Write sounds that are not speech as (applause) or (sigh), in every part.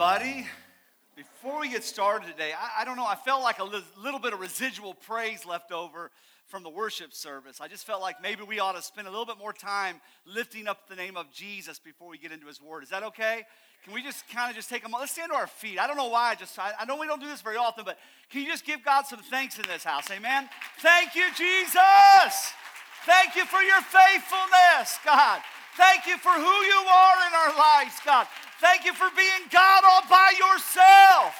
everybody. Before we get started today, I, I don't know, I felt like a li- little bit of residual praise left over from the worship service. I just felt like maybe we ought to spend a little bit more time lifting up the name of Jesus before we get into his word. Is that okay? Can we just kind of just take a moment? Let's stand to our feet. I don't know why. I just I, I know we don't do this very often, but can you just give God some thanks in this house? Amen. Thank you, Jesus. Thank you for your faithfulness, God. Thank you for who you are in our lives, God. Thank you for being God all by yourself.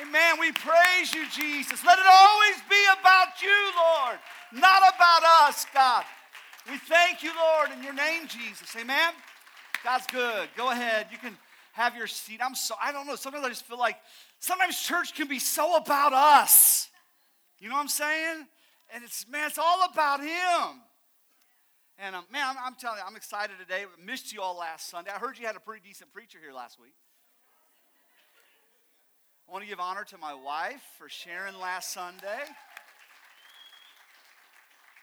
Amen. We praise you, Jesus. Let it always be about you, Lord, not about us, God. We thank you, Lord, in your name, Jesus. Amen. God's good. Go ahead. You can have your seat. I'm so, I don't know. Sometimes I just feel like sometimes church can be so about us. You know what I'm saying? And it's, man, it's all about Him. And um, man, I'm, I'm, telling you, I'm excited today. I missed you all last Sunday. I heard you had a pretty decent preacher here last week. I want to give honor to my wife for sharing last Sunday.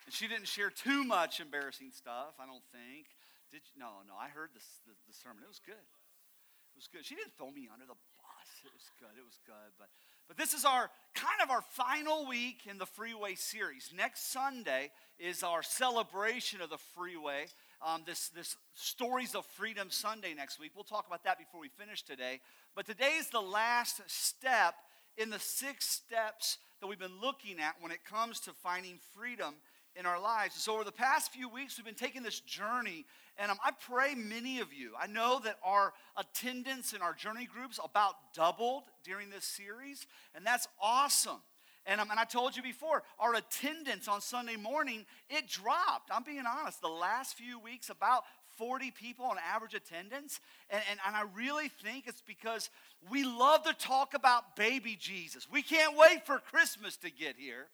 And she didn't share too much embarrassing stuff, I don't think. Did you? No, no, I heard the, the sermon. It was good. It was good. She didn't throw me under the bus. It was good. It was good. But but this is our kind of our final week in the Freeway series. Next Sunday is our celebration of the Freeway. Um, this, this Stories of Freedom Sunday next week. We'll talk about that before we finish today. But today is the last step in the six steps that we've been looking at when it comes to finding freedom in our lives. So, over the past few weeks, we've been taking this journey, and um, I pray many of you. I know that our attendance in our journey groups about doubled during this series, and that's awesome. And, um, and I told you before, our attendance on Sunday morning, it dropped. I'm being honest. The last few weeks, about 40 people on average attendance. And, and, and, I really think it's because we love to talk about baby Jesus. We can't wait for Christmas to get here.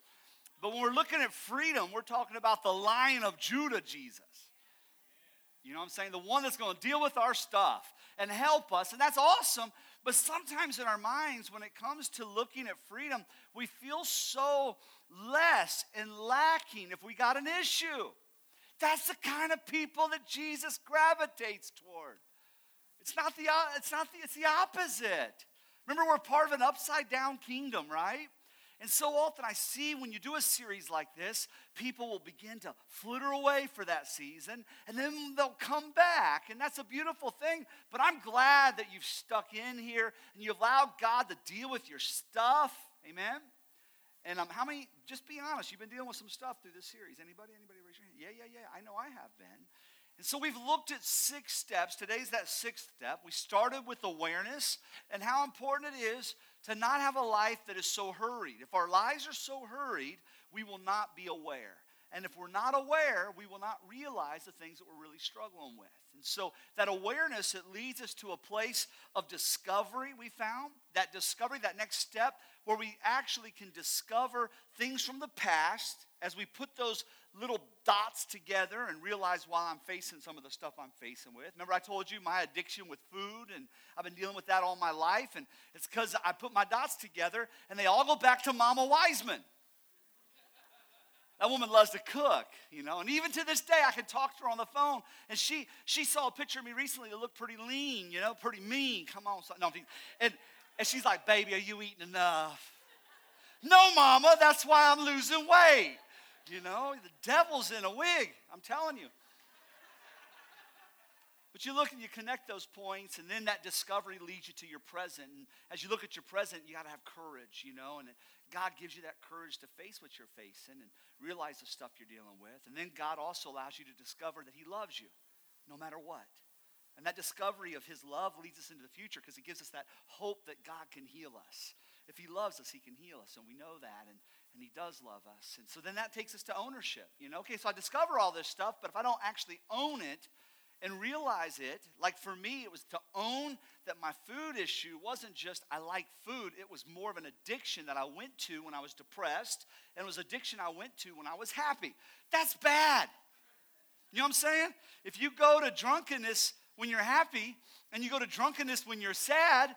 But when we're looking at freedom, we're talking about the lion of Judah, Jesus. You know what I'm saying? The one that's going to deal with our stuff and help us. And that's awesome. But sometimes in our minds, when it comes to looking at freedom, we feel so less and lacking if we got an issue. That's the kind of people that Jesus gravitates toward. It's not the, it's not the, it's the opposite. Remember, we're part of an upside down kingdom, right? And so often I see when you do a series like this, people will begin to flitter away for that season and then they'll come back. And that's a beautiful thing. But I'm glad that you've stuck in here and you allowed God to deal with your stuff. Amen. And um, how many, just be honest, you've been dealing with some stuff through this series. Anybody? Anybody raise your hand? Yeah, yeah, yeah. I know I have been. And so we've looked at six steps. Today's that sixth step. We started with awareness and how important it is to not have a life that is so hurried. If our lives are so hurried, we will not be aware. And if we're not aware, we will not realize the things that we're really struggling with. And so that awareness, it leads us to a place of discovery, we found. That discovery, that next step, where we actually can discover things from the past as we put those little dots together and realize while I'm facing some of the stuff I'm facing with. Remember, I told you my addiction with food, and I've been dealing with that all my life, and it's because I put my dots together, and they all go back to Mama Wiseman. That woman loves to cook, you know, and even to this day, I can talk to her on the phone, and she she saw a picture of me recently that looked pretty lean, you know, pretty mean. Come on, no, and and she's like, "Baby, are you eating enough?" No, Mama, that's why I'm losing weight. You know, the devil's in a wig, I'm telling you. But you look and you connect those points, and then that discovery leads you to your present. And as you look at your present, you got to have courage, you know, and God gives you that courage to face what you're facing and realize the stuff you're dealing with. And then God also allows you to discover that He loves you no matter what. And that discovery of His love leads us into the future because it gives us that hope that God can heal us. If He loves us, He can heal us, and we know that. And and he does love us. And so then that takes us to ownership. You know, okay, so I discover all this stuff, but if I don't actually own it and realize it, like for me, it was to own that my food issue wasn't just I like food, it was more of an addiction that I went to when I was depressed, and it was addiction I went to when I was happy. That's bad. You know what I'm saying? If you go to drunkenness when you're happy and you go to drunkenness when you're sad,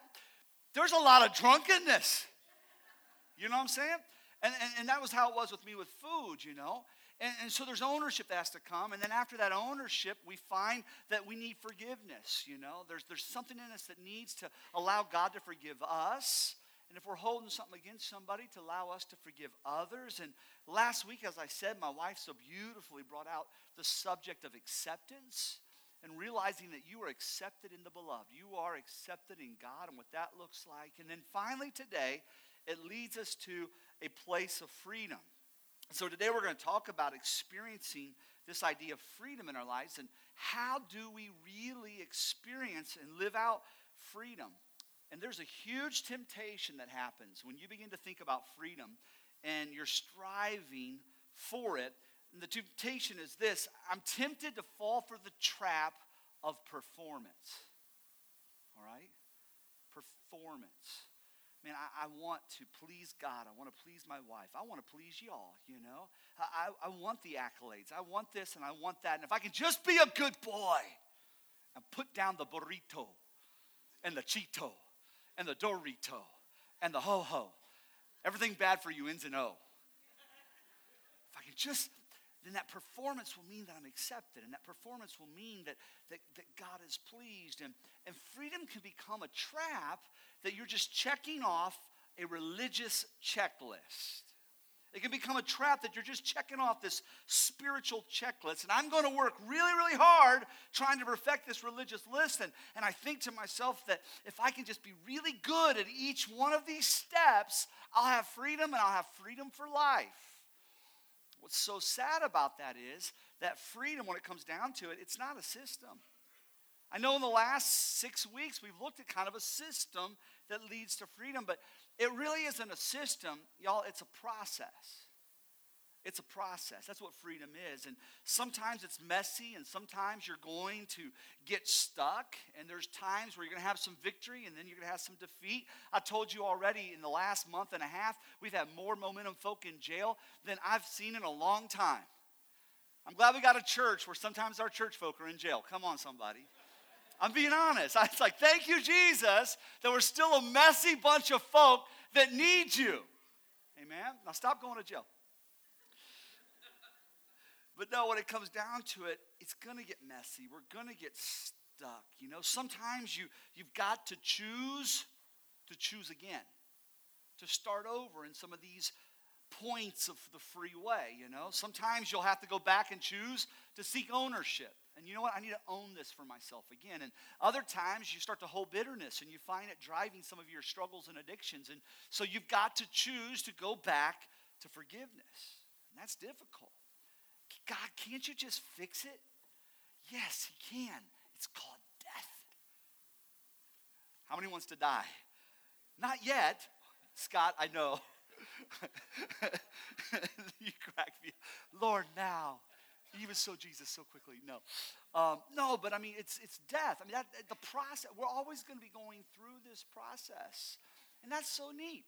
there's a lot of drunkenness. You know what I'm saying? And, and, and that was how it was with me with food, you know. And, and, so there's ownership that has to come. And then after that ownership, we find that we need forgiveness, you know. There's, there's something in us that needs to allow God to forgive us. And if we're holding something against somebody, to allow us to forgive others. And last week, as I said, my wife so beautifully brought out the subject of acceptance and realizing that you are accepted in the beloved. You are accepted in God and what that looks like. And then finally, today, it leads us to a place of freedom. So today we're going to talk about experiencing this idea of freedom in our lives and how do we really experience and live out freedom. And there's a huge temptation that happens when you begin to think about freedom and you're striving for it. And the temptation is this I'm tempted to fall for the trap of performance. All right? Performance man, I, I, want to please God. I want to please my wife. I want to please y'all, you know? I, I, want the accolades. I want this and I want that. And if I can just be a good boy and put down the burrito and the Cheeto and the Dorito and the ho ho, everything bad for you ends in O. If I can just then that performance will mean that I'm accepted, and that performance will mean that, that, that God is pleased. And, and freedom can become a trap that you're just checking off a religious checklist. It can become a trap that you're just checking off this spiritual checklist. And I'm going to work really, really hard trying to perfect this religious list. And, and I think to myself that if I can just be really good at each one of these steps, I'll have freedom and I'll have freedom for life. What's so sad about that is that freedom, when it comes down to it, it's not a system. I know in the last six weeks we've looked at kind of a system that leads to freedom, but it really isn't a system, y'all, it's a process. It's a process. That's what freedom is. And sometimes it's messy, and sometimes you're going to get stuck, and there's times where you're going to have some victory, and then you're going to have some defeat. I told you already in the last month and a half, we've had more momentum folk in jail than I've seen in a long time. I'm glad we got a church where sometimes our church folk are in jail. Come on, somebody. I'm being honest. It's like, thank you, Jesus, that we're still a messy bunch of folk that need you. Amen. Now stop going to jail. But no, when it comes down to it, it's going to get messy. We're going to get stuck. You know, sometimes you, you've got to choose to choose again, to start over in some of these points of the free way. You know, sometimes you'll have to go back and choose to seek ownership. And you know what? I need to own this for myself again. And other times you start to hold bitterness and you find it driving some of your struggles and addictions. And so you've got to choose to go back to forgiveness. And that's difficult. God, can't you just fix it? Yes, He can. It's called death. How many wants to die? Not yet. Scott, I know. (laughs) you crack me. Lord, now. Was so Jesus so quickly. No. Um, no, but I mean, it's, it's death. I mean, that, the process, we're always going to be going through this process. And that's so neat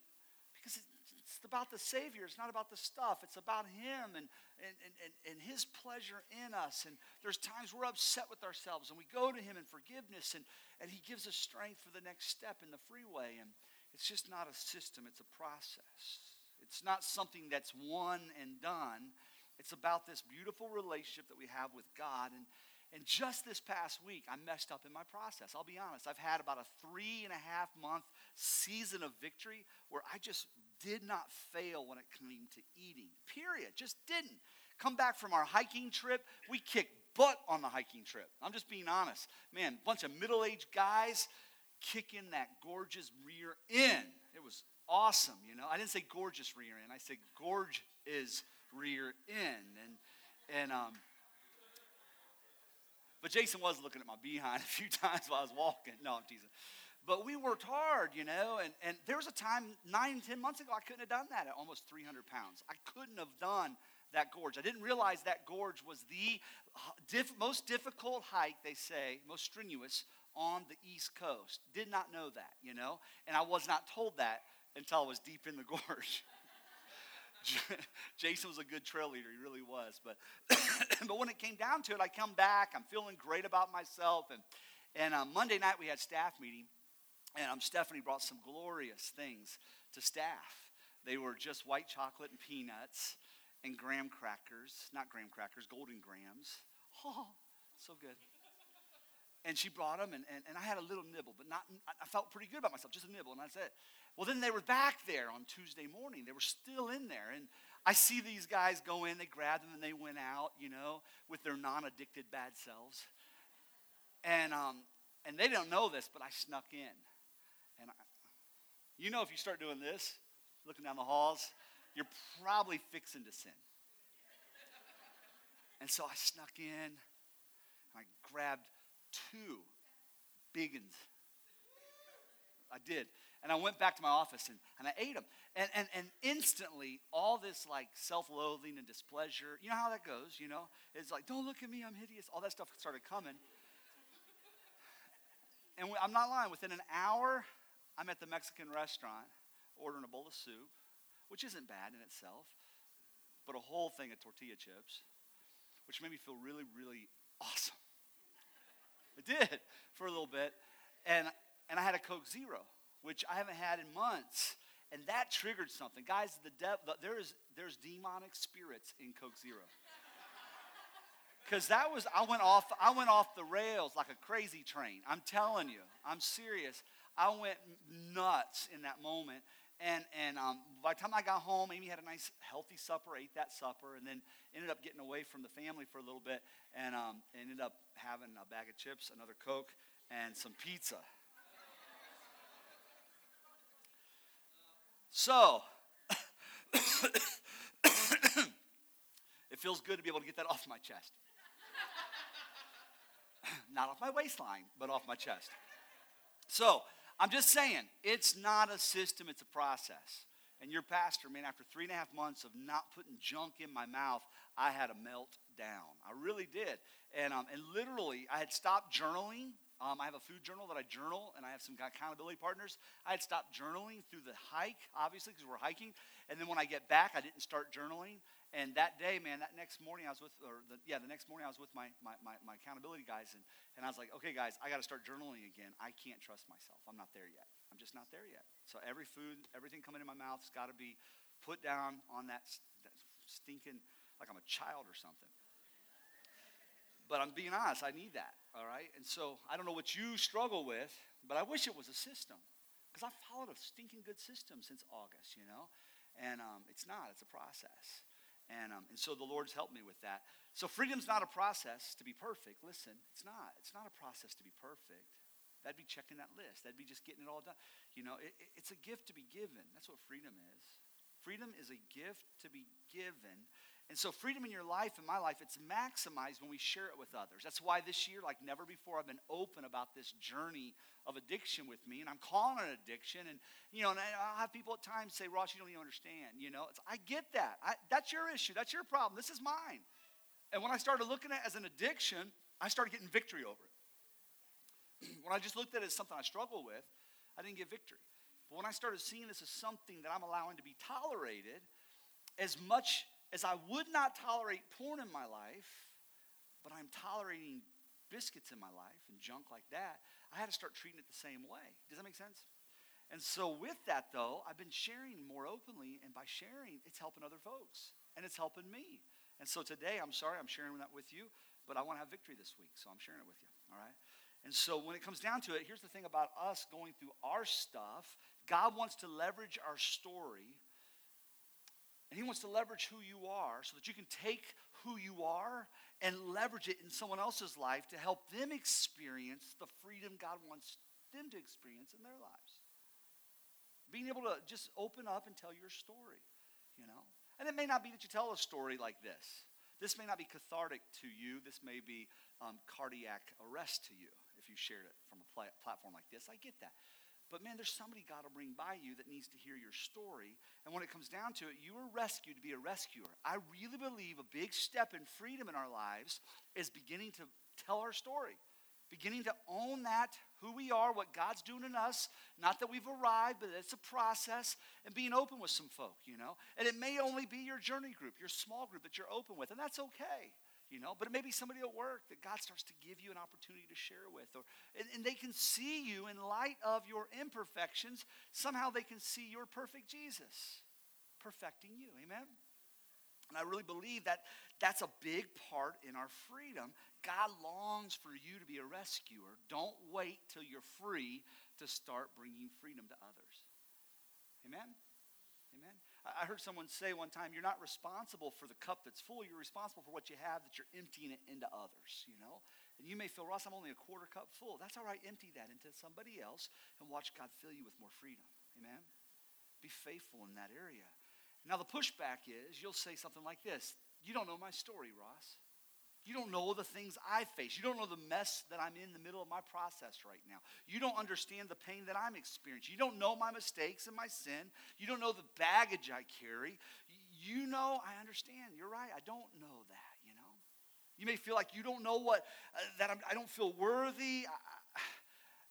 because it's about the Savior. It's not about the stuff. It's about Him and, and, and, and His pleasure in us. And there's times we're upset with ourselves and we go to Him in forgiveness and, and He gives us strength for the next step in the freeway. And it's just not a system, it's a process. It's not something that's one and done. It's about this beautiful relationship that we have with God. And, and just this past week, I messed up in my process. I'll be honest. I've had about a three and a half month season of victory where I just did not fail when it came to eating, period. Just didn't. Come back from our hiking trip, we kicked butt on the hiking trip. I'm just being honest. Man, bunch of middle aged guys kicking that gorgeous rear end. It was awesome, you know. I didn't say gorgeous rear end, I said gorge is rear end. And, and, um, but Jason was looking at my behind (laughs) a few times while I was walking. No, I'm teasing. But we worked hard, you know, and, and there was a time nine, ten months ago I couldn't have done that at almost 300 pounds. I couldn't have done that gorge. I didn't realize that gorge was the diff, most difficult hike, they say, most strenuous on the East Coast. Did not know that, you know, and I was not told that until I was deep in the gorge. (laughs) Jason was a good trail leader. He really was. But, (coughs) but when it came down to it, I come back. I'm feeling great about myself. And, and um, Monday night, we had staff meeting. And um, Stephanie brought some glorious things to staff They were just white chocolate and peanuts and graham crackers, not graham crackers, Golden Grahams. (laughs) Oh, so good. And she brought them, and, and, and I had a little nibble, but not, I felt pretty good about myself, just a nibble, and that's it. Well, then they were back there on Tuesday morning. They were still in there. And I see these guys go in, they grabbed them, and they went out, you know, with their non addicted bad selves. And, um, and they don't know this, but I snuck in. You know, if you start doing this, looking down the halls, you're probably fixing to sin. And so I snuck in, and I grabbed two big ones. I did. And I went back to my office and, and I ate them. And, and, and instantly, all this like self loathing and displeasure, you know how that goes, you know? It's like, don't look at me, I'm hideous. All that stuff started coming. And I'm not lying, within an hour, I'm at the Mexican restaurant ordering a bowl of soup, which isn't bad in itself, but a whole thing of tortilla chips, which made me feel really, really awesome. It did for a little bit. And, and I had a Coke Zero which I haven't had in months. And that triggered something. Guys, the devil, there is, there's demonic spirits in Coke Zero. Because that was, I went, off, I went off the rails like a crazy train. I'm telling you, I'm serious. I went nuts in that moment. And, and um, by the time I got home, Amy had a nice, healthy supper, ate that supper, and then ended up getting away from the family for a little bit and um, ended up having a bag of chips, another Coke, and some pizza. So, (coughs) it feels good to be able to get that off my chest. (coughs) not off my waistline, but off my chest. So, I'm just saying, it's not a system, it's a process. And your pastor, man, after three and a half months of not putting junk in my mouth, I had a meltdown. I really did. And, um, and literally, I had stopped journaling um, I have a food journal that I journal, and I have some accountability partners. I had stopped journaling through the hike, obviously, because we're hiking. And then when I get back, I didn't start journaling. And that day, man, that next morning I was with, or the, yeah, the next morning I was with my, my, my, my accountability guys, and, and I was like, okay, guys, I got to start journaling again. I can't trust myself. I'm not there yet. I'm just not there yet. So every food, everything coming in my mouth has got to be put down on that, that stinking, like I'm a child or something. But I'm being honest, I need that, all right? And so I don't know what you struggle with, but I wish it was a system. Because I've followed a stinking good system since August, you know? And um, it's not, it's a process. And, um, and so the Lord's helped me with that. So freedom's not a process to be perfect. Listen, it's not. It's not a process to be perfect. That'd be checking that list. That'd be just getting it all done. You know, it, it, it's a gift to be given. That's what freedom is. Freedom is a gift to be given and so, freedom in your life, in my life, it's maximized when we share it with others. That's why this year, like never before, I've been open about this journey of addiction with me. And I'm calling it an addiction. And, you know, and I'll have people at times say, Ross, you don't even understand. You know, it's, I get that. I, that's your issue. That's your problem. This is mine. And when I started looking at it as an addiction, I started getting victory over it. (clears throat) when I just looked at it as something I struggle with, I didn't get victory. But when I started seeing this as something that I'm allowing to be tolerated, as much as I would not tolerate porn in my life, but I'm tolerating biscuits in my life and junk like that, I had to start treating it the same way. Does that make sense? And so, with that, though, I've been sharing more openly, and by sharing, it's helping other folks, and it's helping me. And so today, I'm sorry I'm sharing that with you, but I want to have victory this week, so I'm sharing it with you, all right? And so, when it comes down to it, here's the thing about us going through our stuff God wants to leverage our story and he wants to leverage who you are so that you can take who you are and leverage it in someone else's life to help them experience the freedom God wants them to experience in their lives. Being able to just open up and tell your story, you know? And it may not be that you tell a story like this. This may not be cathartic to you. This may be um, cardiac arrest to you if you shared it from a pl- platform like this. I get that. But man, there's somebody God will bring by you that needs to hear your story. And when it comes down to it, you were rescued to be a rescuer. I really believe a big step in freedom in our lives is beginning to tell our story, beginning to own that, who we are, what God's doing in us. Not that we've arrived, but it's a process, and being open with some folk, you know. And it may only be your journey group, your small group that you're open with, and that's okay you know but it may be somebody at work that god starts to give you an opportunity to share with or and, and, they can see you in light of your imperfections somehow they can see your perfect jesus perfecting you. Amen? And I really believe that that's a big part in our freedom. God longs for you to be a rescuer. Don't wait till you're free to start bringing freedom to others. Amen? I heard someone say one time, you're not responsible for the cup that's full. You're responsible for what you have that you're emptying it into others, you know? And you may feel, Ross, I'm only a quarter cup full. That's all right. Empty that into somebody else and watch God fill you with more freedom. Amen? Be faithful in that area. Now, the pushback is you'll say something like this You don't know my story, Ross. You don't know the things I face. You don't know the mess that I'm in the middle of my process right now. You don't understand the pain that I'm experiencing. You don't know my mistakes and my sin. You don't know the baggage I carry. You know, I understand. You're right. I don't know that, you know. You may feel like you don't know what, uh, that I'm, I do not feel worthy. I,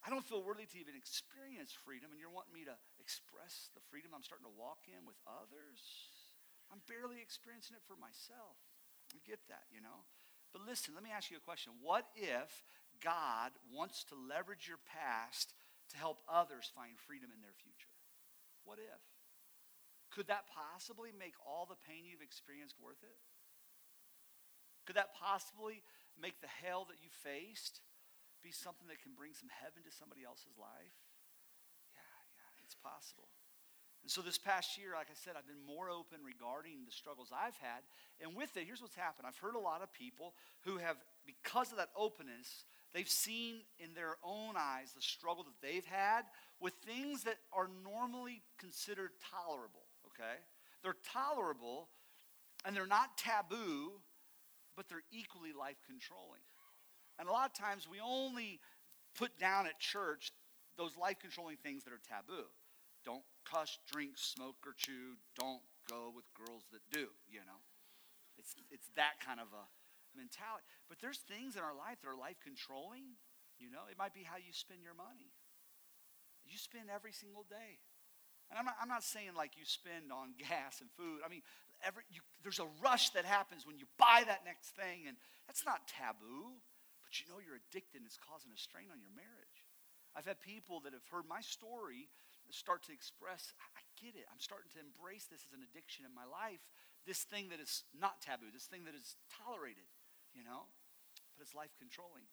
I don't feel worthy to even experience freedom, and you're wanting me to express the freedom I'm starting to walk in with others. I'm barely experiencing it for myself. I get that, you know. But listen, let me ask you a question. What if God wants to leverage your past to help others find freedom in their future? What if? Could that possibly make all the pain you've experienced worth it? Could that possibly make the hell that you faced be something that can bring some heaven to somebody else's life? Yeah, yeah, it's possible. And so this past year, like I said, I've been more open regarding the struggles I've had. And with it, here's what's happened. I've heard a lot of people who have, because of that openness, they've seen in their own eyes the struggle that they've had with things that are normally considered tolerable, okay? They're tolerable and they're not taboo, but they're equally life controlling. And a lot of times we only put down at church those life controlling things that are taboo. Don't cuss, drink, smoke, or chew. Don't go with girls that do, you know. It's, it's that kind of a mentality. But there's things in our life that are life controlling. You know, it might be how you spend your money. You spend every single day. And I'm not, I'm not saying like you spend on (laughs) gas and food. I mean, every, you, there's a rush that happens when you buy that next thing, and that's not taboo. But you know you're addicted and it's causing a strain on your marriage. I've had people that have heard my story start to express, I get it. I'm starting to embrace this as an addiction in my life. This thing that is not taboo, this thing that is tolerated, you know? But it's life controlling.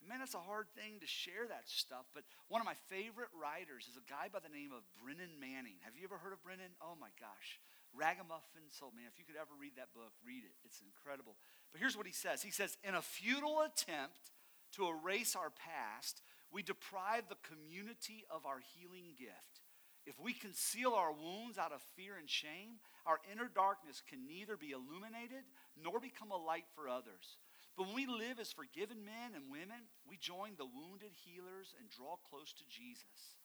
And man, it's a hard thing to share that stuff. But one of my favorite writers is a guy by the name of Brennan Manning. Have you ever heard of Brennan? Oh my gosh. Ragamuffin Soul. Man, if you could ever read that book, read it. It's incredible. But here's what he says He says, In a futile attempt to erase our past, we deprive the community of our healing gift. If we conceal our wounds out of fear and shame, our inner darkness can neither be illuminated nor become a light for others. But when we live as forgiven men and women, we join the wounded healers and draw close to Jesus.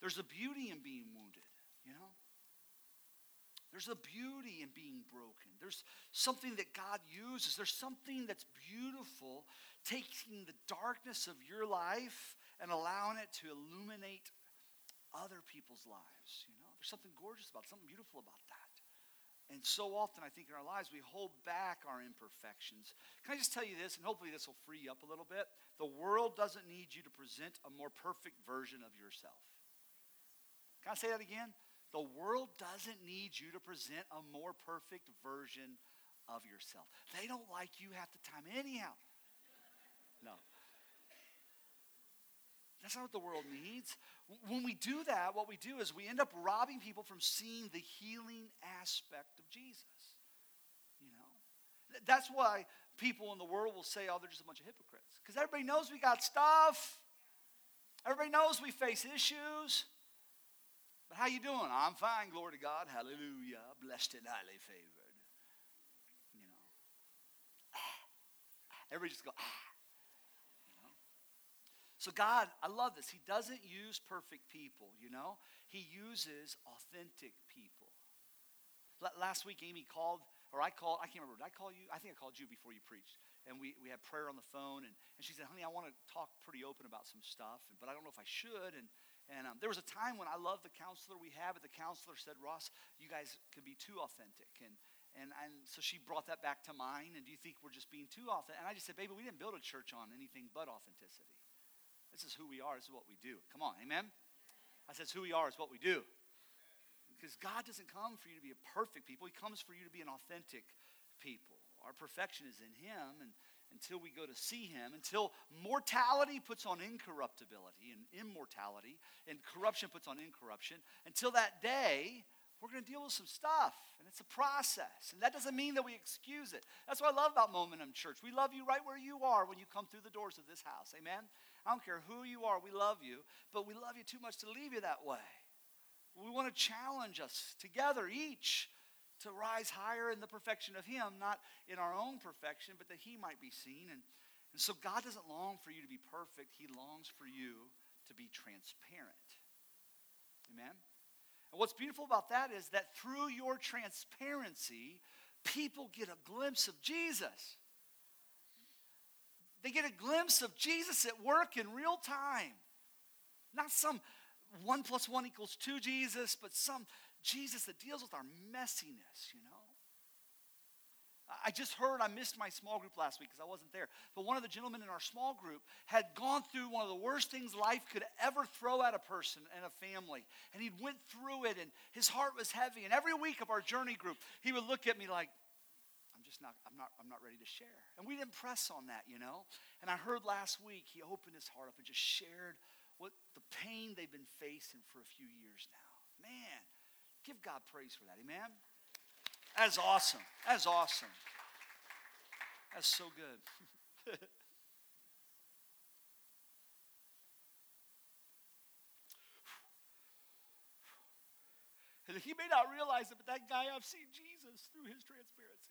There's a beauty in being wounded, you know? There's a beauty in being broken. There's something that God uses. There's something that's beautiful taking the darkness of your life and allowing it to illuminate other people's lives. You know, there's something gorgeous about it, something beautiful about that. And so often, I think in our lives, we hold back our imperfections. Can I just tell you this, and hopefully this will free you up a little bit? The world doesn't need you to present a more perfect version of yourself. Can I say that again? The world doesn't need you to present a more perfect version of yourself. They don't like you half the time, anyhow. No. That's not what the world needs. When we do that, what we do is we end up robbing people from seeing the healing aspect of Jesus. You know? That's why people in the world will say, oh, they're just a bunch of hypocrites. Because everybody knows we got stuff. Everybody knows we face issues. But how you doing? I'm fine, glory to God. Hallelujah. Blessed and highly favored. You know. (sighs) Everybody just go, ah. So, God, I love this. He doesn't use perfect people, you know, He uses authentic people. Last week, Amy called, or I called, I can't remember, did I call you? I think I called you before you preached. And we, we had prayer on the phone, and, and she said, honey, I want to talk pretty open about some stuff, but I don't know if I should. And, and um, there was a time when I loved the counselor we have, but the counselor said, Ross, you guys could be too authentic. And, and, and so she brought that back to mind. And do you think we're just being too authentic? And I just said, baby, we didn't build a church on anything but authenticity. This is who we are. This is what we do. Come on, amen? I said, who we are is what we do. Because God doesn't come for you to be a perfect people, He comes for you to be an authentic people. Our perfection is in Him, and until we go to see Him, until mortality puts on incorruptibility and immortality, and corruption puts on incorruption, until that day, we're going to deal with some stuff, and it's a process. And that doesn't mean that we excuse it. That's what I love about Momentum Church. We love you right where you are when you come through the doors of this house. Amen? I don't care who you are, we love you, but we love you too much to leave you that way. We want to challenge us together, each, to rise higher in the perfection of Him, not in our own perfection, but that He might be seen. And, and so God doesn't long for you to be perfect, He longs for you to be transparent. Amen? And what's beautiful about that is that through your transparency, people get a glimpse of Jesus. They get a glimpse of Jesus at work in real time. Not some one plus one equals two Jesus, but some Jesus that deals with our messiness, you know? I just heard, I missed my small group last week because I wasn't there. But one of the gentlemen in our small group had gone through one of the worst things life could ever throw at a person and a family. And he went through it and his heart was heavy. And every week of our journey group, he would look at me like, just not, I'm not, I'm not ready to share. And we didn't press on that, you know? And I heard last week he opened his heart up and just shared what the pain they've been facing for a few years now. Man, give God praise for that. Amen? That's awesome. That's awesome. That's so good. (laughs) and he may not realize it, but that guy, I've seen Jesus through his transparency.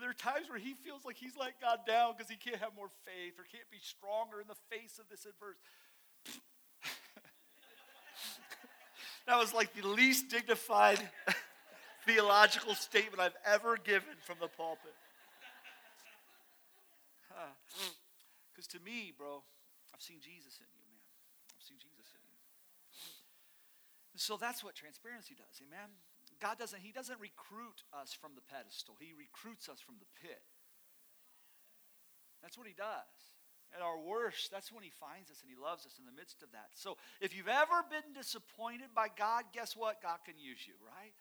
There are times where he feels like he's let God down because he can't have more faith or can't be stronger in the face of this adversity. (laughs) That was like the least dignified (laughs) theological statement I've ever given from the pulpit. Because to me, bro, I've seen Jesus in you, man. I've seen Jesus in you. So that's what transparency does, amen? God doesn't, He doesn't recruit us from the pedestal, He recruits us from the pit. That's what He does. At our worst, that's when He finds us and He loves us in the midst of that. So if you've ever been disappointed by God, guess what? God can use you, right?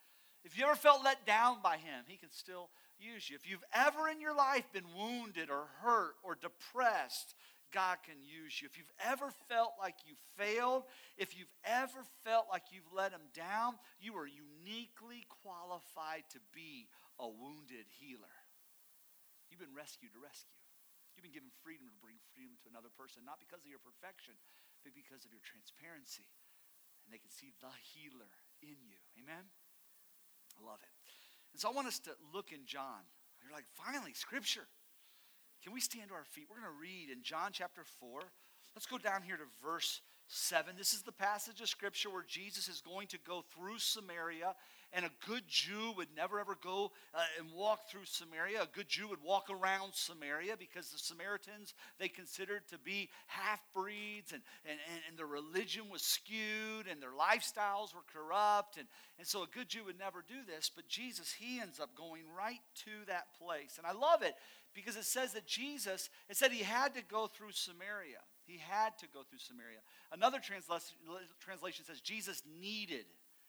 If you ever felt let down by Him, He can still use you. If you've ever in your life been wounded or hurt or depressed, God can use you. If you've ever felt like you failed, if you've ever felt like you've let Him down, you are uniquely qualified to be a wounded healer. You've been rescued to rescue. You've been given freedom to bring freedom to another person, not because of your perfection, but because of your transparency. And they can see the healer in you. Amen? I love it. And so I want us to look in John. You're like, finally, scripture. Can we stand to our feet? We're going to read in John chapter 4. Let's go down here to verse 7. This is the passage of scripture where Jesus is going to go through Samaria and a good Jew would never ever go uh, and walk through Samaria. A good Jew would walk around Samaria because the Samaritans they considered to be half breeds and, and, and, their religion was skewed and their lifestyles were corrupt. And, and so a good Jew would never do this, but Jesus, he ends up going right to that place. And I love it because it says that Jesus, it said he had to go through Samaria. He had to go through Samaria. Another translation says Jesus needed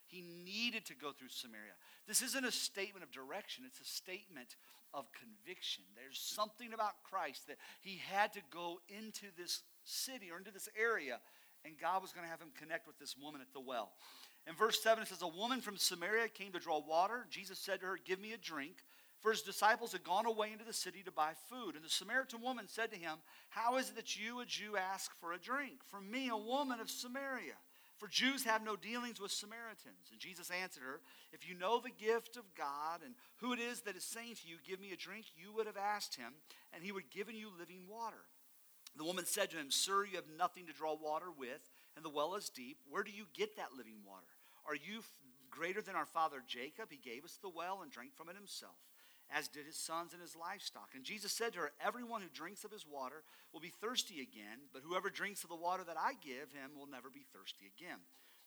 he needed to go through Samaria. This isn't a statement of direction, it's a statement of conviction. There's something about Christ that he had to go into this city or into this area, and God was going to have him connect with this woman at the well. In verse 7, it says, A woman from Samaria came to draw water. Jesus said to her, Give me a drink. For his disciples had gone away into the city to buy food. And the Samaritan woman said to him, How is it that you, a Jew, ask for a drink? From me, a woman of Samaria. For Jews have no dealings with Samaritans. And Jesus answered her, If you know the gift of God and who it is that is saying to you, Give me a drink, you would have asked him, and he would have given you living water. The woman said to him, Sir, you have nothing to draw water with, and the well is deep. Where do you get that living water? Are you greater than our father Jacob? He gave us the well and drank from it himself as did his sons and his livestock. And Jesus said to her, Everyone who drinks of his water will be thirsty again, but whoever drinks of the water that I give him will never be thirsty again.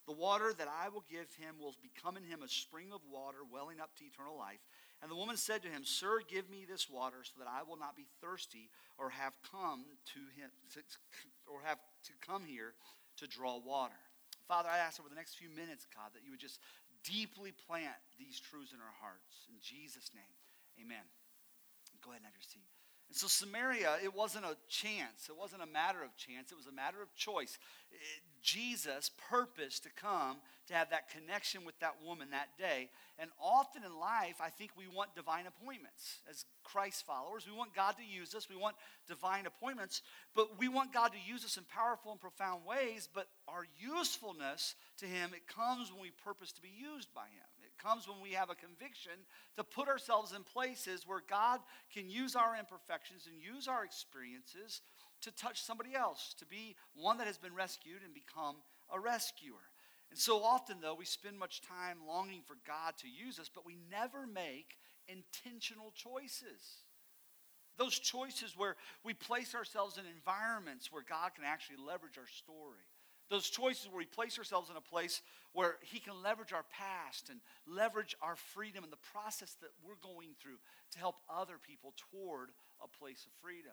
The water that I will give him will become in him a spring of water welling up to eternal life. And the woman said to him, Sir, give me this water so that I will not be thirsty or have come to him to, or have to come here to draw water. Father, I ask over the next few minutes, God, that you would just deeply plant these truths in our hearts. In Jesus' name, amen. Go ahead and have your seat. And so, Samaria, it wasn't a chance. It wasn't a matter of chance. It was a matter of choice. Jesus purposed to come to have that connection with that woman that day. And often in life, I think we want divine appointments. As Christ followers, we want God to use us. We want divine appointments, but we want God to use us in powerful and profound ways. But our usefulness to Him, it comes when we purpose to be used by Him comes when we have a conviction to put ourselves in places where God can use our imperfections and use our experiences to touch somebody else, to be one that has been rescued and become a rescuer. And so often, though, we spend much time longing for God to use us, but we never make intentional choices. Those choices where we place ourselves in environments where God can actually leverage our story. Those choices where we place ourselves in a place where He can leverage our past and leverage our freedom and the process that we're going through to help other people toward a place of freedom.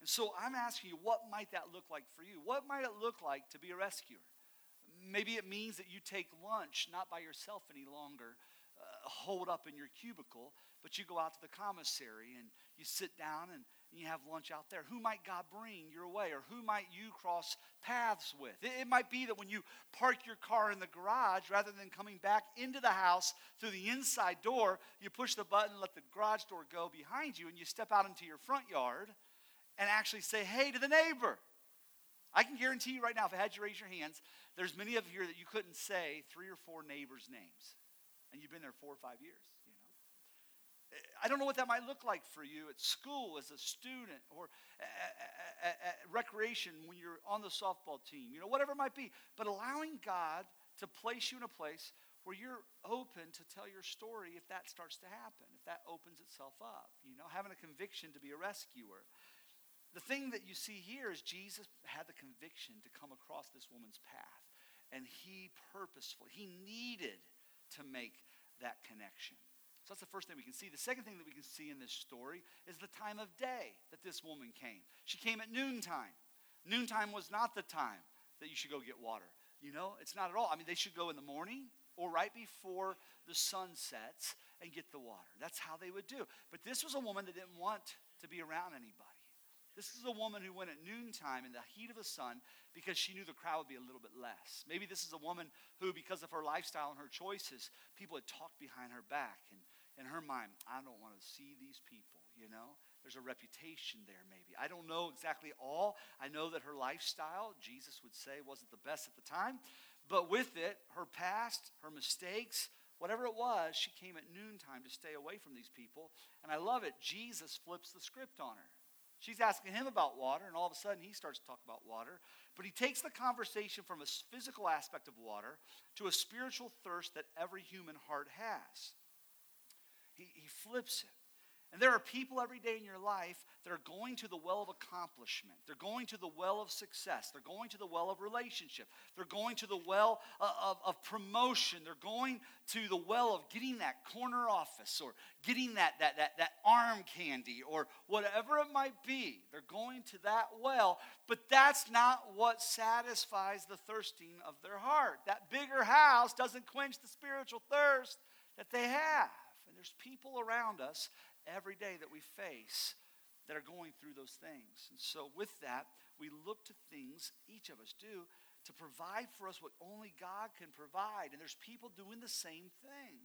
And so I'm asking you, what might that look like for you? What might it look like to be a rescuer? Maybe it means that you take lunch not by yourself any longer, uh, holed up in your cubicle, but you go out to the commissary and you sit down and and you have lunch out there. Who might God bring your way, or who might you cross paths with? It, it, might be that when you park your car in the garage, rather than coming back into the house through the inside door, you push the button, let the garage door go behind you, and you step out into your front yard and actually say, hey to the neighbor. I can guarantee you right now, if I had you raise your hands, there's many of you here that you couldn't say three or four neighbors' names. And you've been there four or five years. I don't know what that might look like for you at school as a student or at, at, recreation when you're on the softball team, you know, whatever it might be. But allowing God to place you in a place where you're open to tell your story if that starts to happen, if that opens itself up, you know, having a conviction to be a rescuer. The thing that you see here is Jesus had the conviction to come across this woman's path, and he purposefully, he needed to make that connection. So that's the first thing we can see. The second thing that we can see in this story is the time of day that this woman came. She came at noontime. Noontime was not the time that you should go get water. You know, it's not at all. I mean, they should go in the morning or right before the sun sets and get the water. That's how they would do. But this was a woman that didn't want to be around anybody. This is a woman who went at noontime in the heat of the sun because she knew the crowd would be a little bit less. Maybe this is a woman who, because of her lifestyle and her choices, people had talked behind her back and in her mind, I don't want to see these people, you know? There's a reputation there, maybe. I don't know exactly all. I know that her lifestyle, Jesus would say, wasn't the best at the time. But with it, her past, her mistakes, whatever it was, she came at noontime to stay away from these people. And I love it. Jesus flips the script on her. She's asking him about water, and all of a sudden he starts to talk about water. But he takes the conversation from a physical aspect of water to a spiritual thirst that every human heart has. He, he flips it. And there are people every day in your life that are going to the well of accomplishment. They're going to the well of success. They're going to the well of relationship. They're going to the well of, of, of, promotion. They're going to the well of getting that corner office or getting that, that, that, that arm candy or whatever it might be. They're going to that well, but that's not what satisfies the thirsting of their heart. That bigger house doesn't quench the spiritual thirst that they have. There's people around us every day that we face that are going through those things. And so, with that, we look to things, each of us do, to provide for us what only God can provide. And there's people doing the same thing.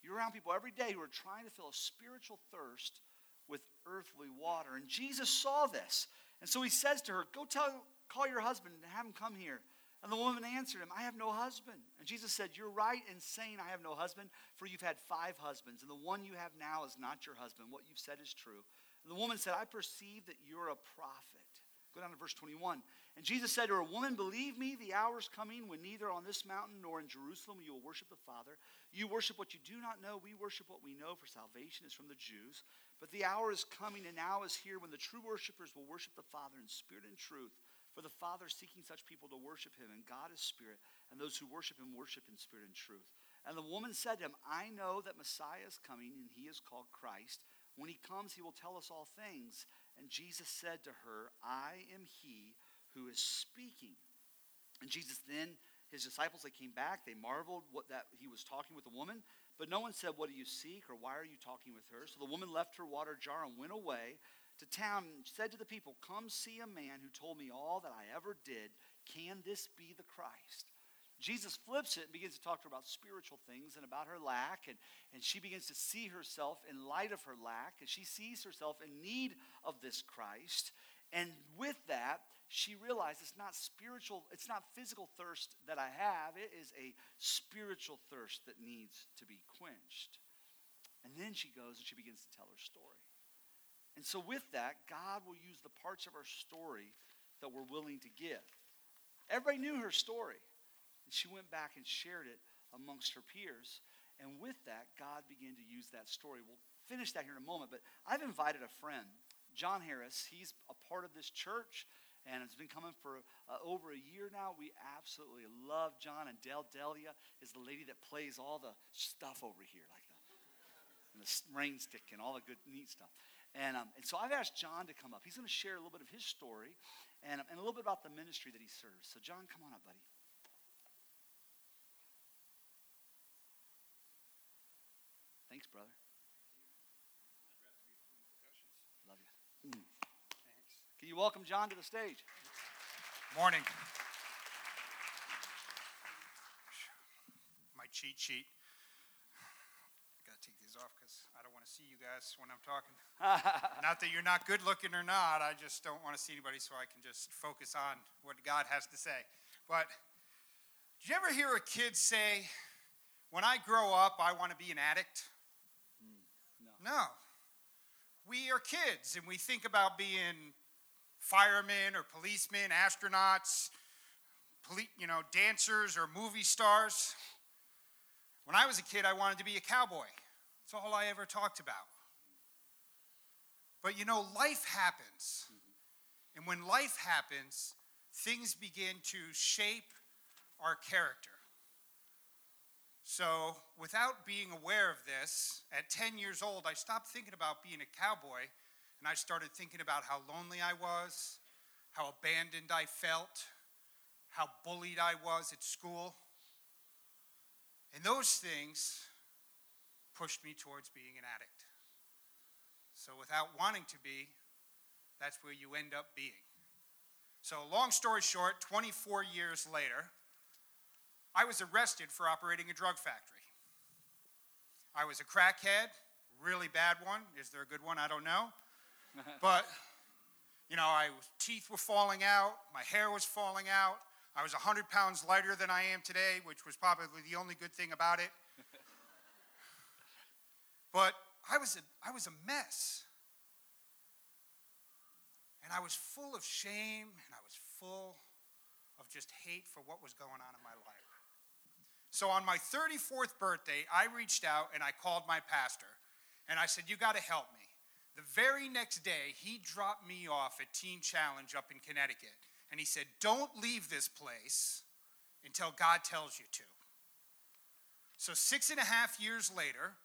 You're around people every day who are trying to fill a spiritual thirst with earthly water. And Jesus saw this. And so he says to her, Go tell, call your husband and have him come here. And the woman answered him, I have no husband. And Jesus said, You're right in saying I have no husband, for you've had five husbands, and the one you have now is not your husband. What you've said is true. And the woman said, I perceive that you're a prophet. Go down to verse 21. And Jesus said to her, Woman, believe me, the hour is coming when neither on this mountain nor in Jerusalem you will worship the Father. You worship what you do not know. We worship what we know, for salvation is from the Jews. But the hour is coming, and now is here, when the true worshipers will worship the Father in spirit and truth. For the Father is seeking such people to worship him, and God is spirit, and those who worship him worship in spirit and truth. And the woman said to him, I know that Messiah is coming, and he is called Christ. When he comes, he will tell us all things. And Jesus said to her, I am he who is speaking. And Jesus then his disciples, they came back. They marveled what that he was talking with the woman. But no one said, What do you seek? or Why are you talking with her? So the woman left her water jar and went away to town and said to the people, Come see a man who told me all that I ever did. Can this be the Christ? Jesus flips it and begins to talk to her about spiritual things and about her lack. And, and she begins to see herself in light of her lack. And she sees herself in need of this Christ. And with that, she realized it's not spiritual, it's not physical thirst that I have, it is a spiritual thirst that needs to be quenched. And then she goes and she begins to tell her story. And so, with that, God will use the parts of our story that we're willing to give. Everybody knew her story. And she went back and shared it amongst her peers. And with that, God began to use that story. We'll finish that here in a moment, but I've invited a friend, John Harris. He's a part of this church and it's been coming for uh, over a year now. We absolutely love John, and Del Delia is the lady that plays all the stuff over here, like the, the rain stick and all the good, neat stuff. And, um, and so I've asked John to come up. He's going to share a little bit of his story and, and a little bit about the ministry that he serves. So, John, come on up, buddy. Thanks, brother. Love you. Mm. Thanks. Can you welcome John to the stage? Morning. My cheat sheet. I gotta take these off because I don't want to see you guys when I'm talking. (laughs) not that you're not good looking or not, I just don't want to see anybody so I can just focus on what God has to say. But did you ever hear a kid say, When I grow up, I want to be an addict? Mm, no. We are kids and we think about being firemen or policemen, astronauts, poli- you know, dancers or movie stars. When I was a kid, I wanted to be a cowboy. That's all I ever talked about. But you know, life happens. And when life happens, things begin to shape our character. So, without being aware of this, at 10 years old, I stopped thinking about being a cowboy and I started thinking about how lonely I was, how abandoned I felt, how bullied I was at school. And those things pushed me towards being an addict. So, without wanting to be, that's where you end up being. So, long story short, 24 years later, I was arrested for operating a drug factory. I was a crackhead, really bad one. Is there a good one? I don't know. (laughs) but, you know, I, teeth were falling out, my hair was falling out. I was 100 pounds lighter than I am today, which was probably the only good thing about it. But I was, a, I was a mess. And I was full of shame and I was full of just hate for what was going on in my life. So on my 34th birthday, I reached out and I called my pastor and I said, You got to help me. The very next day, he dropped me off at Teen Challenge up in Connecticut. And he said, Don't leave this place until God tells you to. So, six and a half years later.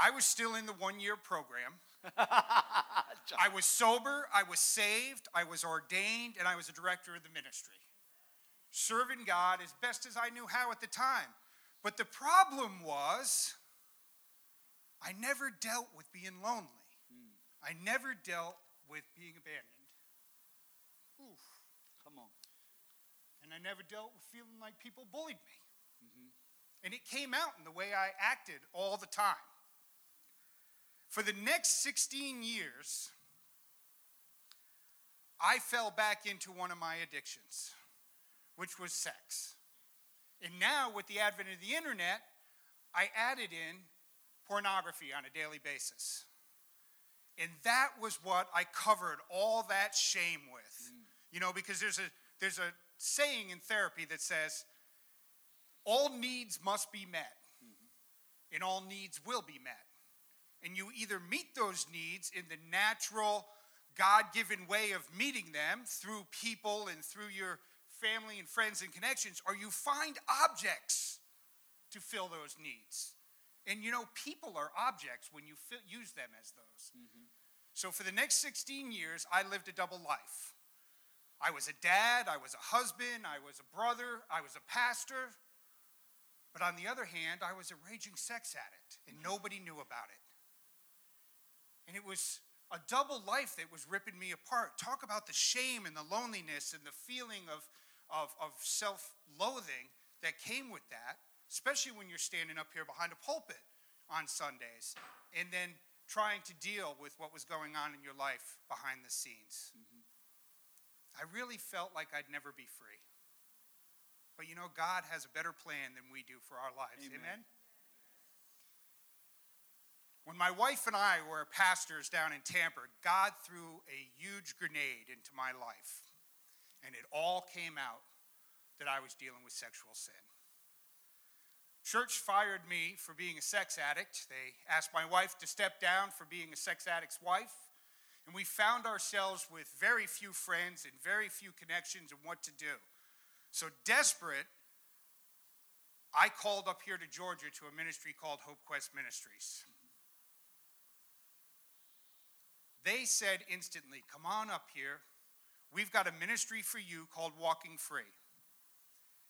I was still in the one year program. (laughs) I was sober, I was saved, I was ordained, and I was a director of the ministry serving God as best as I knew how at the time. But the problem was, I never dealt with being lonely. Mm. I never dealt with being abandoned. Oof. Come on. And I never dealt with feeling like people bullied me. Mm-hmm. And it came out in the way I acted all the time. For the next 16 years, I fell back into one of my addictions which was sex. And now, with the advent of the internet, I added in pornography on a daily basis. And that was what I covered all that shame with. Mm. You know, because there's a there's a saying in therapy that says all needs must be met. Mm-hmm. And all needs will be met. And you either meet those needs in the natural God-given way of meeting them through people and through your family and friends and connections, or you find objects to fill those needs. And you know, people are objects when you fill, use them as those. Mm-hmm. So for the next 16 years, I lived a double life. I was a dad, I was a husband, I was a brother, I was a pastor. But on the other hand, I was a raging sex addict, and nobody knew about it. And it was a double life that was ripping me apart. Talk about the shame and the loneliness and the feeling of, of, of self loathing that came with that, especially when you're standing up here behind a pulpit on Sundays and then trying to deal with what was going on in your life behind the scenes. Mm-hmm. I really felt like I'd never be free. But you know, God has a better plan than we do for our lives. Amen? Amen? When my wife and I were pastors down in Tampa, God threw a huge grenade into my life. And it all came out that I was dealing with sexual sin. Church fired me for being a sex addict. They asked my wife to step down for being a sex addict's wife. And we found ourselves with very few friends and very few connections and what to do. So desperate, I called up here to Georgia to a ministry called Hope Quest Ministries. They said instantly, Come on up here. We've got a ministry for you called Walking Free.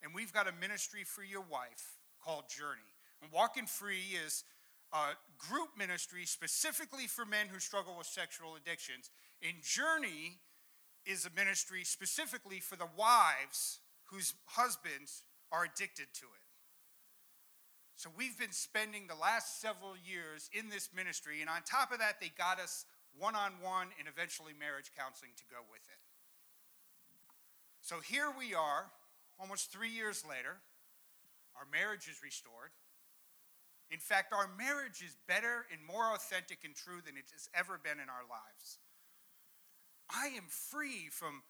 And we've got a ministry for your wife called Journey. And Walking Free is a group ministry specifically for men who struggle with sexual addictions. And Journey is a ministry specifically for the wives whose husbands are addicted to it. So we've been spending the last several years in this ministry, and on top of that, they got us one on one, and eventually marriage counseling to go with it. So here we are, almost three years later. Our marriage is restored. In fact, our marriage is better and more authentic and true than it has ever been in our lives. I am free from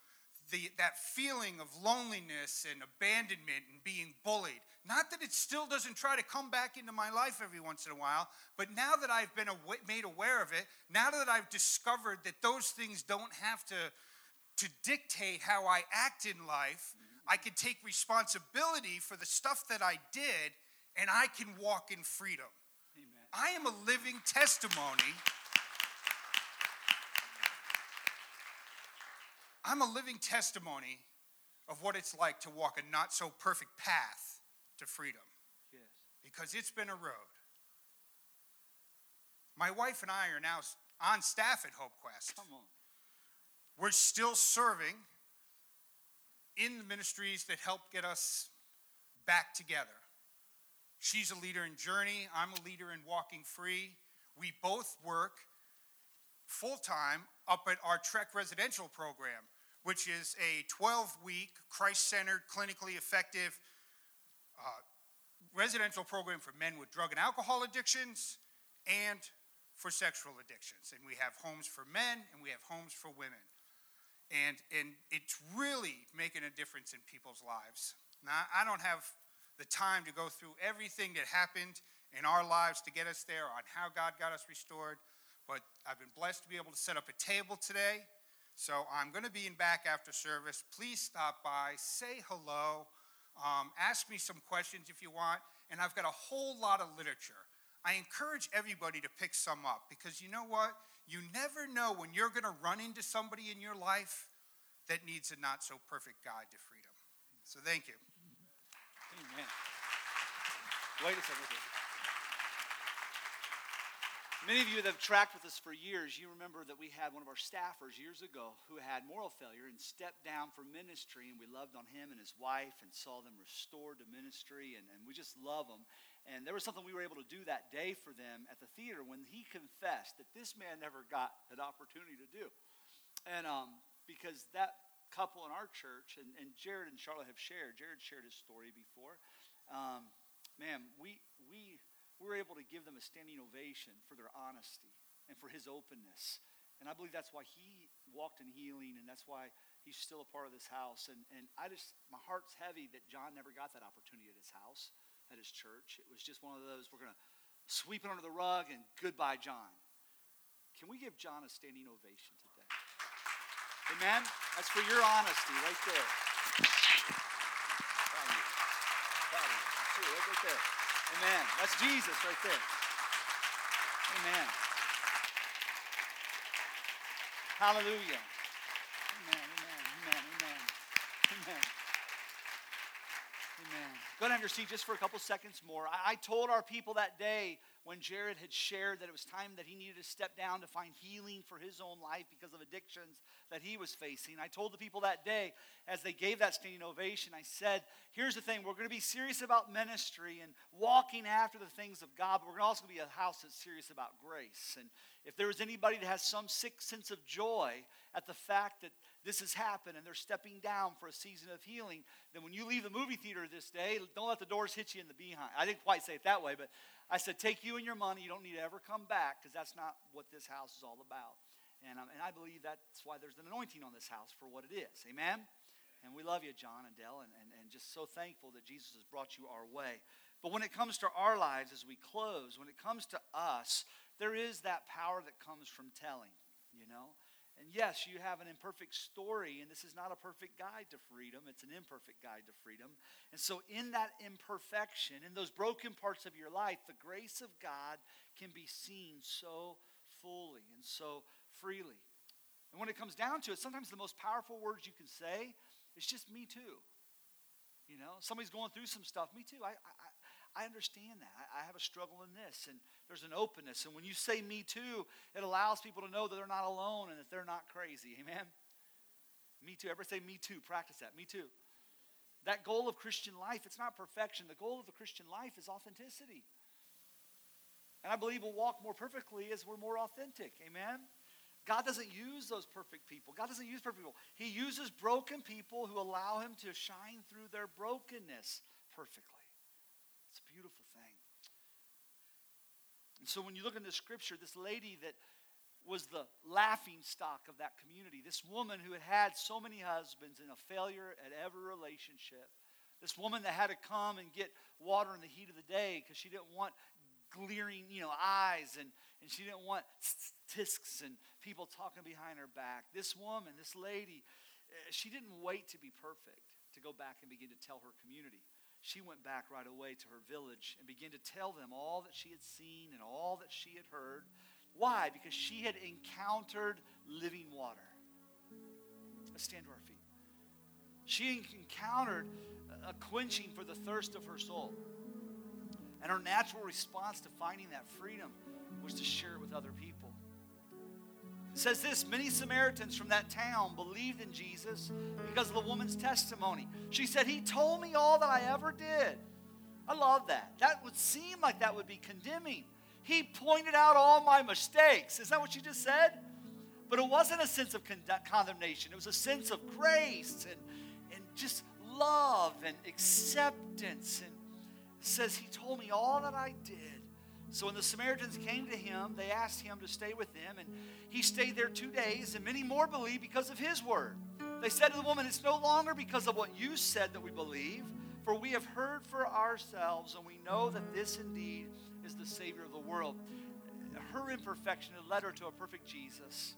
the, that feeling of loneliness and abandonment and being bullied. Not that it still doesn't try to come back into my life every once in a while, but now that I've been made aware of it, now that I've discovered that those things don't have to, to dictate how I act in life, mm-hmm. I can take responsibility for the stuff that I did and I can walk in freedom. Amen. I am a living testimony I'm a living testimony of what it's like to walk a not so perfect path to freedom. Yes. Because it's been a road. My wife and I are now on staff at Hope Quest. Come on. We're still serving in the ministries that help get us back together. She's a leader in Journey, I'm a leader in Walking Free. We both work full time up at our Trek residential program which is a 12 week, Christ centered, clinically effective uh, residential program for men with drug and alcohol addictions and for sexual addictions. And we have homes for men and we have homes for women. And, and it's really making a difference in people's lives. Now, I don't have the time to go through everything that happened in our lives to get us there on how God got us restored, but I've been blessed to be able to set up a table today so I'm going to be in back after service. Please stop by, say hello, um, ask me some questions if you want. And I've got a whole lot of literature. I encourage everybody to pick some up because you know what? You never know when you're going to run into somebody in your life that needs a not so perfect guide to freedom. So thank you. Amen. Wait a second. Many of you that have tracked with us for years, you remember that we had one of our staffers years ago who had moral failure and stepped down from ministry, and we loved on him and his wife and saw them restored to ministry, and, and we just love them. And there was something we were able to do that day for them at the theater when he confessed that this man never got an opportunity to do. And um, because that couple in our church, and, and Jared and Charlotte have shared, Jared shared his story before. Um, man, we, we we were able to give them a standing ovation for their honesty and for his openness. And I believe that's why he walked in healing, and that's why he's still a part of this house. And, and I just, my heart's heavy that John never got that opportunity at his house, at his church. It was just one of those, we're going to sweep it under the rug and goodbye, John. Can we give John a standing ovation today? Amen? That's for your honesty right there. Right there. Amen. That's Jesus right there. Amen. Hallelujah. Amen, amen, amen, amen. Amen. Amen. Go have your seat just for a couple seconds more. I, I told our people that day when Jared had shared that it was time that he needed to step down to find healing for his own life because of addictions that he was facing. I told the people that day as they gave that standing ovation, I said, Here's the thing, we're going to be serious about ministry and walking after the things of God, but we're also going to be a house that's serious about grace. And if there was anybody that has some sick sense of joy at the fact that this has happened and they're stepping down for a season of healing, then when you leave the movie theater this day, don't let the doors hit you in the behind. I didn't quite say it that way, but I said, take you and your money. You don't need to ever come back because that's not what this house is all about. And, um, and I believe that's why there's an anointing on this house for what it is. Amen? And we love you, John and Dell, and, and, and just so thankful that Jesus has brought you our way. But when it comes to our lives as we close, when it comes to us, there is that power that comes from telling, you know? And yes, you have an imperfect story, and this is not a perfect guide to freedom. It's an imperfect guide to freedom. And so, in that imperfection, in those broken parts of your life, the grace of God can be seen so fully and so freely. And when it comes down to it, sometimes the most powerful words you can say is just me too. You know, somebody's going through some stuff. Me too. I, I, understand that. I, I have a struggle in this, and there's an openness. And when you say me too, it allows people to know that they're not alone and that they're not crazy. (laughs) Amen? Me too. Ever say me too. Practice that. Me too. That goal of Christian life, it's not perfection. The goal of the Christian life is authenticity. And I believe we'll walk more perfectly as we're more authentic. Amen? God doesn't use those perfect people. God doesn't use perfect people. He uses broken people who allow him to shine through their brokenness perfectly. It's a beautiful thing. And so when you look in the scripture, this lady that was the laughing stock of that community, this woman who had had so many husbands and a failure at every relationship, this woman that had to come and get water in the heat of the day because she didn't want glaring, you know, eyes and, and she didn't want tisks and people talking behind her back. This woman, this lady, eh, she didn't wait to be perfect to go back and begin to tell her community. She went back right away to her village and began to tell them all that she had seen and all that she had heard. Why? Because she had encountered living water. Let's stand to our feet. She encountered a quenching for the thirst of her soul. And her natural response to finding that freedom was to share it with other people. Says this many Samaritans from that town believed in Jesus because of the woman's testimony. She said, He told me all that I ever did. I love that. That would seem like that would be condemning. He pointed out all my mistakes. Is that what you just said? But it wasn't a sense of condemnation, it was a sense of grace and, and just love and acceptance. And says, He told me all that I did. So when the Samaritans came to him, they asked him to stay with them, and he stayed there two days, and many more believed because of his word. They said to the woman, It's no longer because of what you said that we believe, for we have heard for ourselves, and we know that this indeed is the Savior of the world. Her imperfection had led her to a perfect Jesus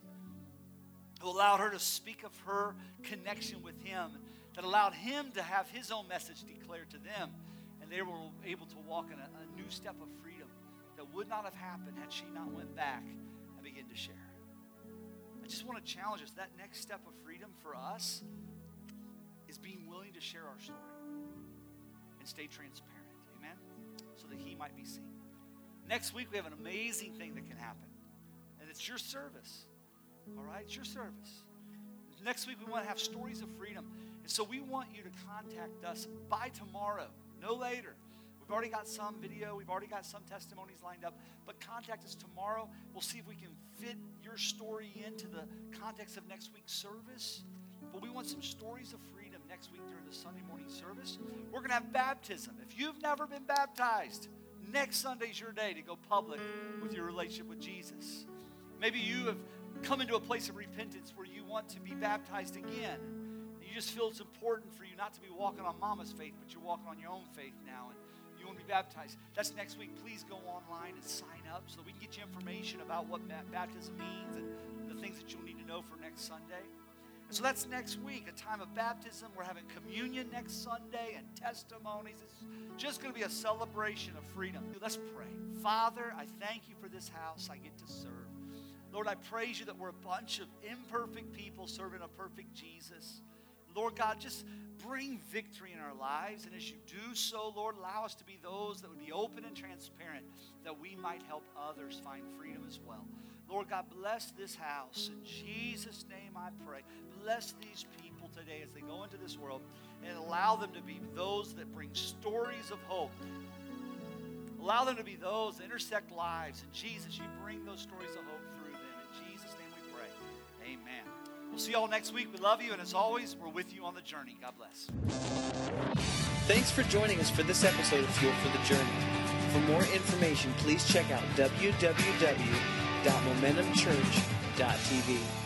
who allowed her to speak of her connection with him, that allowed him to have his own message declared to them, and they were able to walk in a, a new step of would not have happened had she not went back and began to share. I just want to challenge us. That next step of freedom for us is being willing to share our story and stay transparent. Amen? So that He might be seen. Next week, we have an amazing thing that can happen, and it's your service. All right? It's your service. Next week, we want to have stories of freedom. And so we want you to contact us by tomorrow, no later. We've already got some video, we've already got some testimonies lined up, but contact us tomorrow. We'll see if we can fit your story into the context of next week's service. But we want some stories of freedom next week during the Sunday morning service. We're going to have baptism. If you've never been baptized, next Sunday's your day to go public with your relationship with Jesus. Maybe you have come into a place of repentance where you want to be baptized again. You just feel it's important for you not to be walking on mama's faith, but you're walking on your own faith now. And to be baptized, that's next week. Please go online and sign up so we can get you information about what baptism means and the things that you'll need to know for next Sunday. And so that's next week, a time of baptism. We're having communion next Sunday and testimonies. It's just going to be a celebration of freedom. Let's pray. Father, I thank you for this house I get to serve. Lord, I praise you that we're a bunch of imperfect people serving a perfect Jesus. Lord God, just bring victory in our lives. And as you do so, Lord, allow us to be those that would be open and transparent that we might help others find freedom as well. Lord God, bless this house. In Jesus' name I pray. Bless these people today as they go into this world and allow them to be those that bring stories of hope. Allow them to be those that intersect lives. And Jesus, you bring those stories of hope We'll see you all next week. We love you. And as always, we're with you on the journey. God bless. Thanks for joining us for this episode of Fuel for the Journey. For more information, please check out www.momentumchurch.tv.